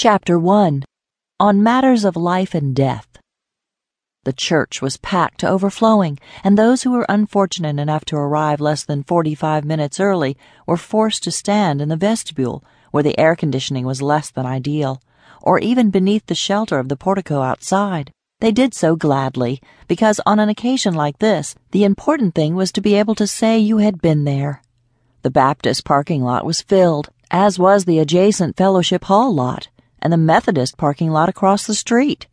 Chapter 1 On Matters of Life and Death. The church was packed to overflowing, and those who were unfortunate enough to arrive less than 45 minutes early were forced to stand in the vestibule, where the air conditioning was less than ideal, or even beneath the shelter of the portico outside. They did so gladly, because on an occasion like this, the important thing was to be able to say you had been there. The Baptist parking lot was filled, as was the adjacent Fellowship Hall lot and the Methodist parking lot across the street.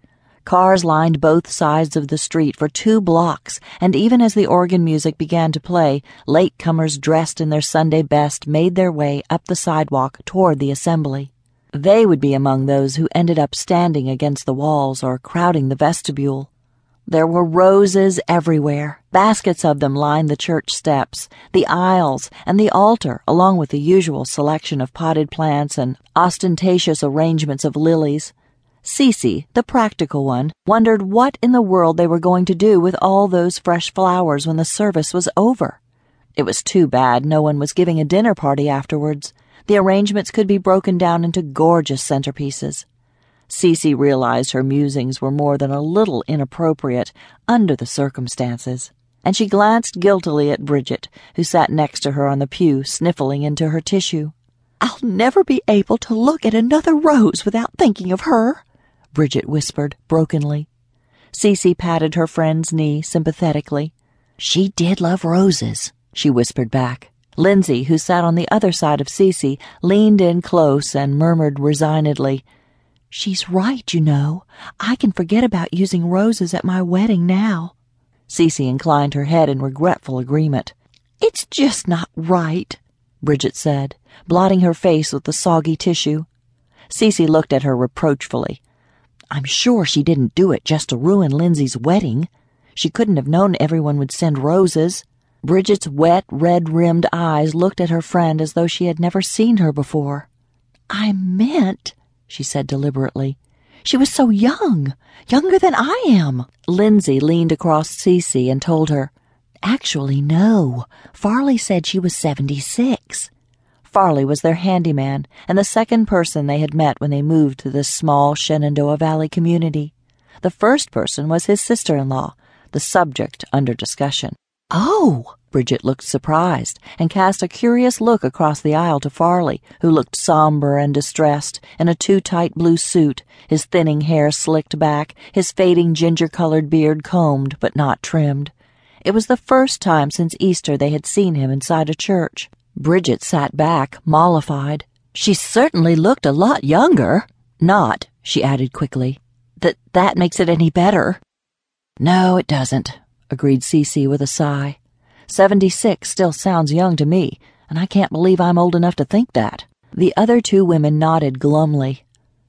Cars lined both sides of the street for two blocks, and even as the organ music began to play, latecomers dressed in their Sunday best made their way up the sidewalk toward the assembly. They would be among those who ended up standing against the walls or crowding the vestibule. There were roses everywhere. Baskets of them lined the church steps, the aisles, and the altar, along with the usual selection of potted plants and ostentatious arrangements of lilies. Cici, the practical one, wondered what in the world they were going to do with all those fresh flowers when the service was over. It was too bad no one was giving a dinner party afterwards. The arrangements could be broken down into gorgeous centerpieces. Cici realized her musings were more than a little inappropriate under the circumstances, and she glanced guiltily at Bridget, who sat next to her on the pew, sniffling into her tissue. I'll never be able to look at another rose without thinking of her, Bridget whispered brokenly. Cici patted her friend's knee sympathetically. She did love roses, she whispered back. Lindsay, who sat on the other side of Cici, leaned in close and murmured resignedly, She's right, you know. I can forget about using roses at my wedding now. Cici inclined her head in regretful agreement. It's just not right, Bridget said, blotting her face with the soggy tissue. Cici looked at her reproachfully. I'm sure she didn't do it just to ruin Lindsay's wedding. She couldn't have known everyone would send roses. Bridget's wet, red rimmed eyes looked at her friend as though she had never seen her before. I meant, she said deliberately. She was so young, younger than I am. Lindsay leaned across Cici and told her, Actually, no. Farley said she was 76. Farley was their handyman and the second person they had met when they moved to this small Shenandoah Valley community. The first person was his sister in law, the subject under discussion. Oh! Bridget looked surprised and cast a curious look across the aisle to Farley, who looked somber and distressed in a too tight blue suit, his thinning hair slicked back, his fading ginger colored beard combed but not trimmed. It was the first time since Easter they had seen him inside a church. Bridget sat back, mollified. She certainly looked a lot younger. Not, she added quickly, that that makes it any better. No, it doesn't, agreed Cici with a sigh. Seventy six still sounds young to me, and I can't believe I'm old enough to think that. The other two women nodded glumly.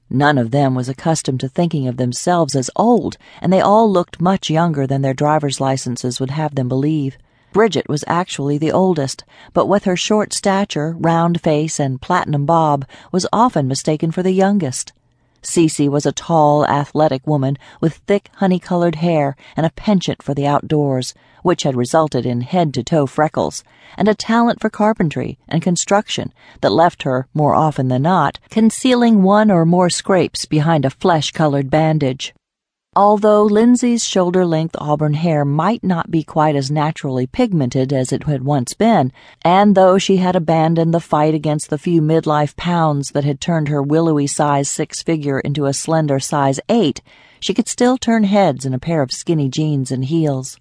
None of them was accustomed to thinking of themselves as old, and they all looked much younger than their driver's licenses would have them believe. Bridget was actually the oldest, but with her short stature, round face, and platinum bob, was often mistaken for the youngest. Cici was a tall, athletic woman with thick, honey colored hair and a penchant for the outdoors, which had resulted in head to toe freckles, and a talent for carpentry and construction that left her, more often than not, concealing one or more scrapes behind a flesh colored bandage. Although Lindsay's shoulder length auburn hair might not be quite as naturally pigmented as it had once been, and though she had abandoned the fight against the few midlife pounds that had turned her willowy size six figure into a slender size eight, she could still turn heads in a pair of skinny jeans and heels.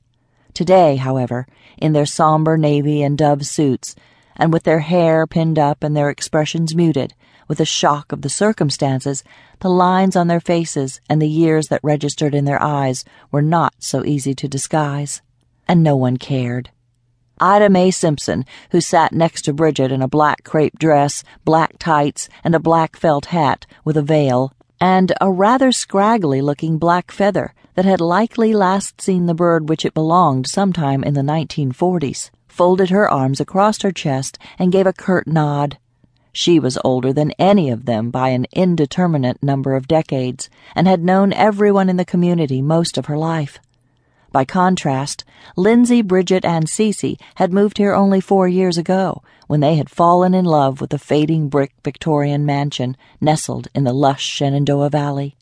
Today, however, in their somber navy and dove suits, and with their hair pinned up and their expressions muted, with the shock of the circumstances, the lines on their faces and the years that registered in their eyes were not so easy to disguise. And no one cared. Ida Mae Simpson, who sat next to Bridget in a black crepe dress, black tights, and a black felt hat with a veil, and a rather scraggly looking black feather that had likely last seen the bird which it belonged sometime in the 1940s, folded her arms across her chest and gave a curt nod. She was older than any of them by an indeterminate number of decades and had known everyone in the community most of her life. By contrast, Lindsay, Bridget, and Cici had moved here only four years ago, when they had fallen in love with the fading brick Victorian mansion nestled in the lush Shenandoah Valley,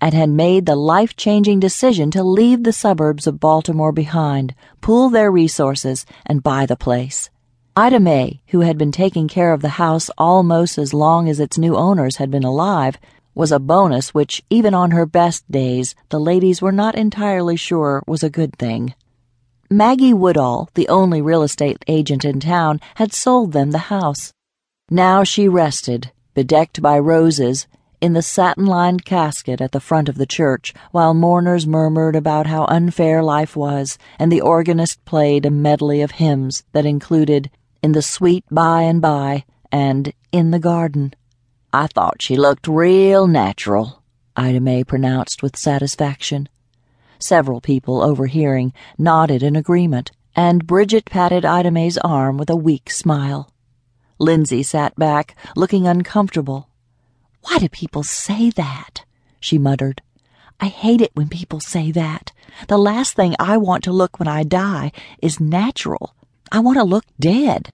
and had made the life changing decision to leave the suburbs of Baltimore behind, pool their resources, and buy the place. Ida Mae, who had been taking care of the house almost as long as its new owners had been alive, was a bonus which, even on her best days, the ladies were not entirely sure was a good thing. Maggie Woodall, the only real estate agent in town, had sold them the house. Now she rested, bedecked by roses, in the satin lined casket at the front of the church, while mourners murmured about how unfair life was, and the organist played a medley of hymns that included In the Sweet By and By and In the Garden. I thought she looked real natural, Ida Mae pronounced with satisfaction. Several people, overhearing, nodded in agreement, and Bridget patted Ida Mae's arm with a weak smile. Lindsay sat back, looking uncomfortable. Why do people say that? she muttered. I hate it when people say that. The last thing I want to look when I die is natural. I want to look dead.